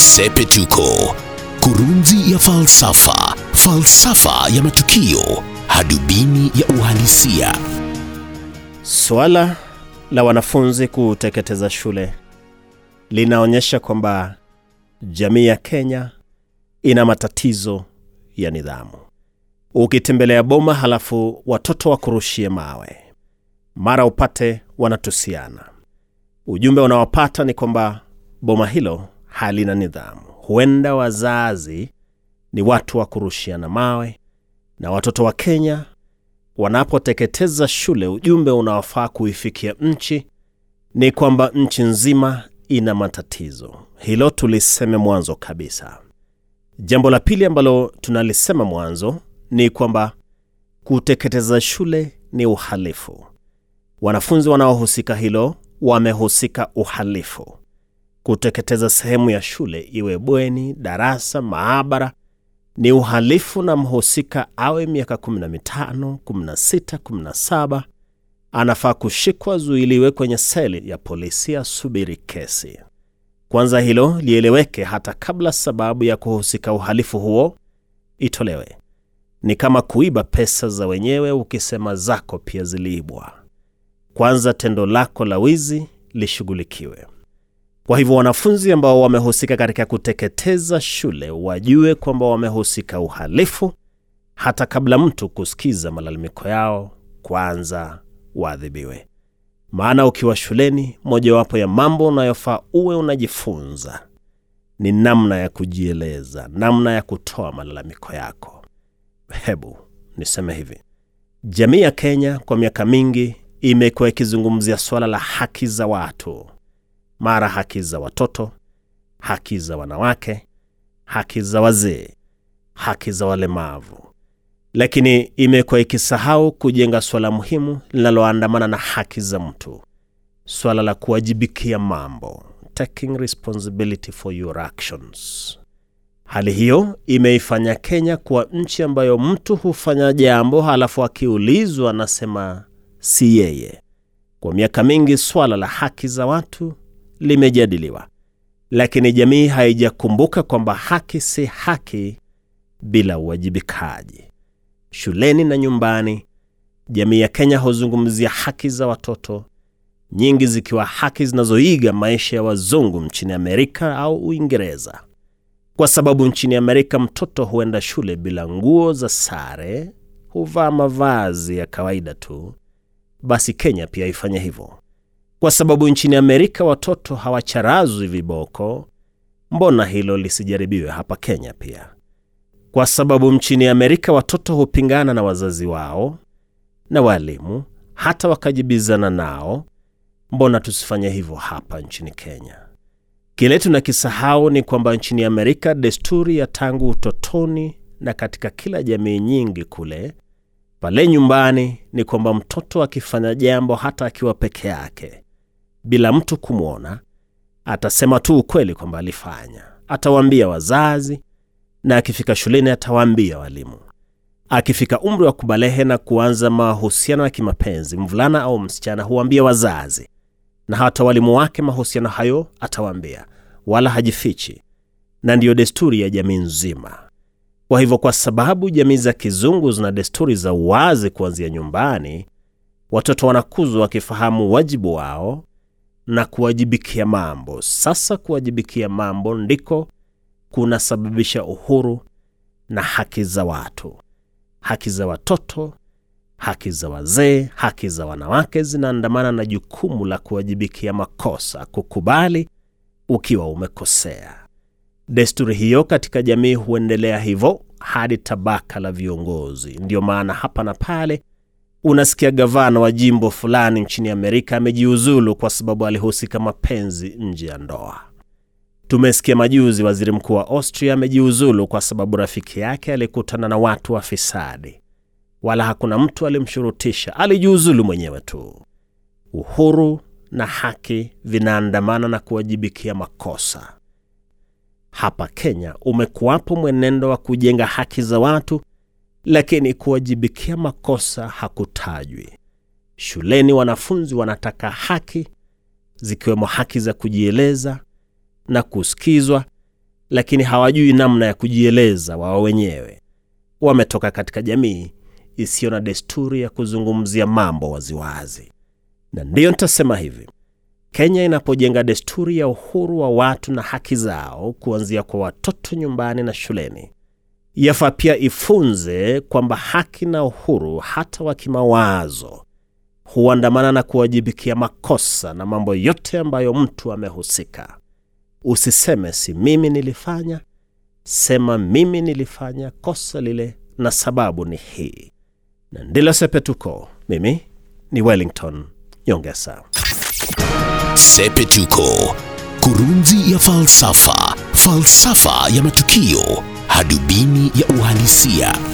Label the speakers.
Speaker 1: Sepetuko, kurunzi ya falsafa, falsafa ya matukio, hadubini ya uhalisia.
Speaker 2: Suala la wanafunzi kuteketeza shule linaonyesha kwamba jamii ya Kenya ina matatizo ya nidhamu. Ukitembelea boma halafu watoto wakurushie mawe, mara upate wanatusiana. Ujumbe unaopata ni kwamba boma hilo halina nidhamu. Huenda wazazi ni watu wa kurushiana mawe, na watoto wa Kenya wanapoteketeza shule, ujumbe unaofaa kuifikia nchi ni kwamba nchi nzima ina matatizo. Hilo tuliseme mwanzo kabisa. Jambo la pili ambalo tunalisema mwanzo ni kwamba kuteketeza shule ni uhalifu. Wanafunzi wanaohusika hilo wamehusika uhalifu. Kuteketeza sehemu ya shule, iwe bweni, darasa, maabara, ni uhalifu, na mhusika awe miaka 15, 16, 17, anafaa kushikwa, zuiliwe kwenye seli ya polisi, asubiri kesi. Kwanza hilo lieleweke hata kabla sababu ya kuhusika uhalifu huo itolewe. Ni kama kuiba pesa za wenyewe ukisema zako pia ziliibwa. Kwanza tendo lako la wizi lishughulikiwe. Kwa hivyo wanafunzi ambao wamehusika katika kuteketeza shule wajue kwamba wamehusika uhalifu, hata kabla mtu kusikiza malalamiko yao, kwanza waadhibiwe. Maana ukiwa shuleni, mojawapo ya mambo unayofaa uwe unajifunza ni namna ya kujieleza, namna ya kutoa malalamiko yako. Hebu niseme hivi, jamii ya Kenya kwa miaka mingi imekuwa ikizungumzia suala la haki za watu, mara haki za watoto, haki za wanawake, haki za wazee, haki za walemavu, lakini imekuwa ikisahau kujenga suala muhimu linaloandamana na haki za mtu, suala la kuwajibikia mambo, taking responsibility for your actions. Hali hiyo imeifanya Kenya kuwa nchi ambayo mtu hufanya jambo halafu akiulizwa anasema si yeye. Kwa miaka mingi swala la haki za watu limejadiliwa, lakini jamii haijakumbuka kwamba haki si haki bila uwajibikaji. Shuleni na nyumbani, jamii ya Kenya huzungumzia haki za watoto, nyingi zikiwa haki zinazoiga maisha ya wazungu nchini Amerika au Uingereza, kwa sababu nchini Amerika mtoto huenda shule bila nguo za sare, huvaa mavazi ya kawaida tu. Basi Kenya pia ifanye hivyo, kwa sababu nchini Amerika watoto hawacharazwi viboko. Mbona hilo lisijaribiwe hapa Kenya pia? Kwa sababu nchini Amerika watoto hupingana na wazazi wao na walimu, hata wakajibizana nao. Mbona tusifanye hivyo hapa nchini Kenya? Kile tunakisahau ni kwamba nchini Amerika desturi ya tangu utotoni na katika kila jamii nyingi kule pale nyumbani ni kwamba mtoto akifanya jambo hata akiwa peke yake bila mtu kumwona, atasema tu ukweli kwamba alifanya. Atawaambia wazazi, na akifika shuleni atawaambia walimu. Akifika umri wa kubalehe na kuanza mahusiano ya kimapenzi, mvulana au msichana huambia wazazi, na hata walimu wake mahusiano hayo atawaambia, wala hajifichi, na ndiyo desturi ya jamii nzima. Kwa hivyo, kwa sababu jamii za kizungu zina desturi za uwazi kuanzia nyumbani, watoto wanakuzwa wakifahamu wajibu wao na kuwajibikia mambo. Sasa kuwajibikia mambo ndiko kunasababisha uhuru na haki za watu, haki za watoto, haki za wazee, haki za wanawake zinaandamana na jukumu la kuwajibikia makosa, kukubali ukiwa umekosea. Desturi hiyo katika jamii huendelea hivyo hadi tabaka la viongozi. Ndiyo maana hapa na pale unasikia gavana wa jimbo fulani nchini Amerika amejiuzulu kwa sababu alihusika mapenzi nje ya ndoa. Tumesikia majuzi waziri mkuu wa Austria amejiuzulu kwa sababu rafiki yake alikutana na watu wafisadi, wala hakuna mtu alimshurutisha, alijiuzulu mwenyewe tu. Uhuru na haki vinaandamana na kuwajibikia makosa. Hapa Kenya umekuwapo mwenendo wa kujenga haki za watu, lakini kuwajibikia makosa hakutajwi. Shuleni wanafunzi wanataka haki, zikiwemo haki za kujieleza na kusikizwa, lakini hawajui namna ya kujieleza wao wenyewe. Wametoka katika jamii isiyo na desturi ya kuzungumzia mambo waziwazi. Na ndiyo nitasema hivi, Kenya inapojenga desturi ya uhuru wa watu na haki zao, kuanzia kwa watoto nyumbani na shuleni, yafaa pia ifunze kwamba haki na uhuru hata wa kimawazo huandamana na kuwajibikia makosa na mambo yote ambayo mtu amehusika. Usiseme si mimi nilifanya, sema mimi nilifanya kosa lile na sababu ni hii. Na ndilo Sepetuko. Mimi ni Wellington Nyongesa.
Speaker 1: Sepetuko, kurunzi ya falsafa, falsafa ya matukio, hadubini ya uhalisia.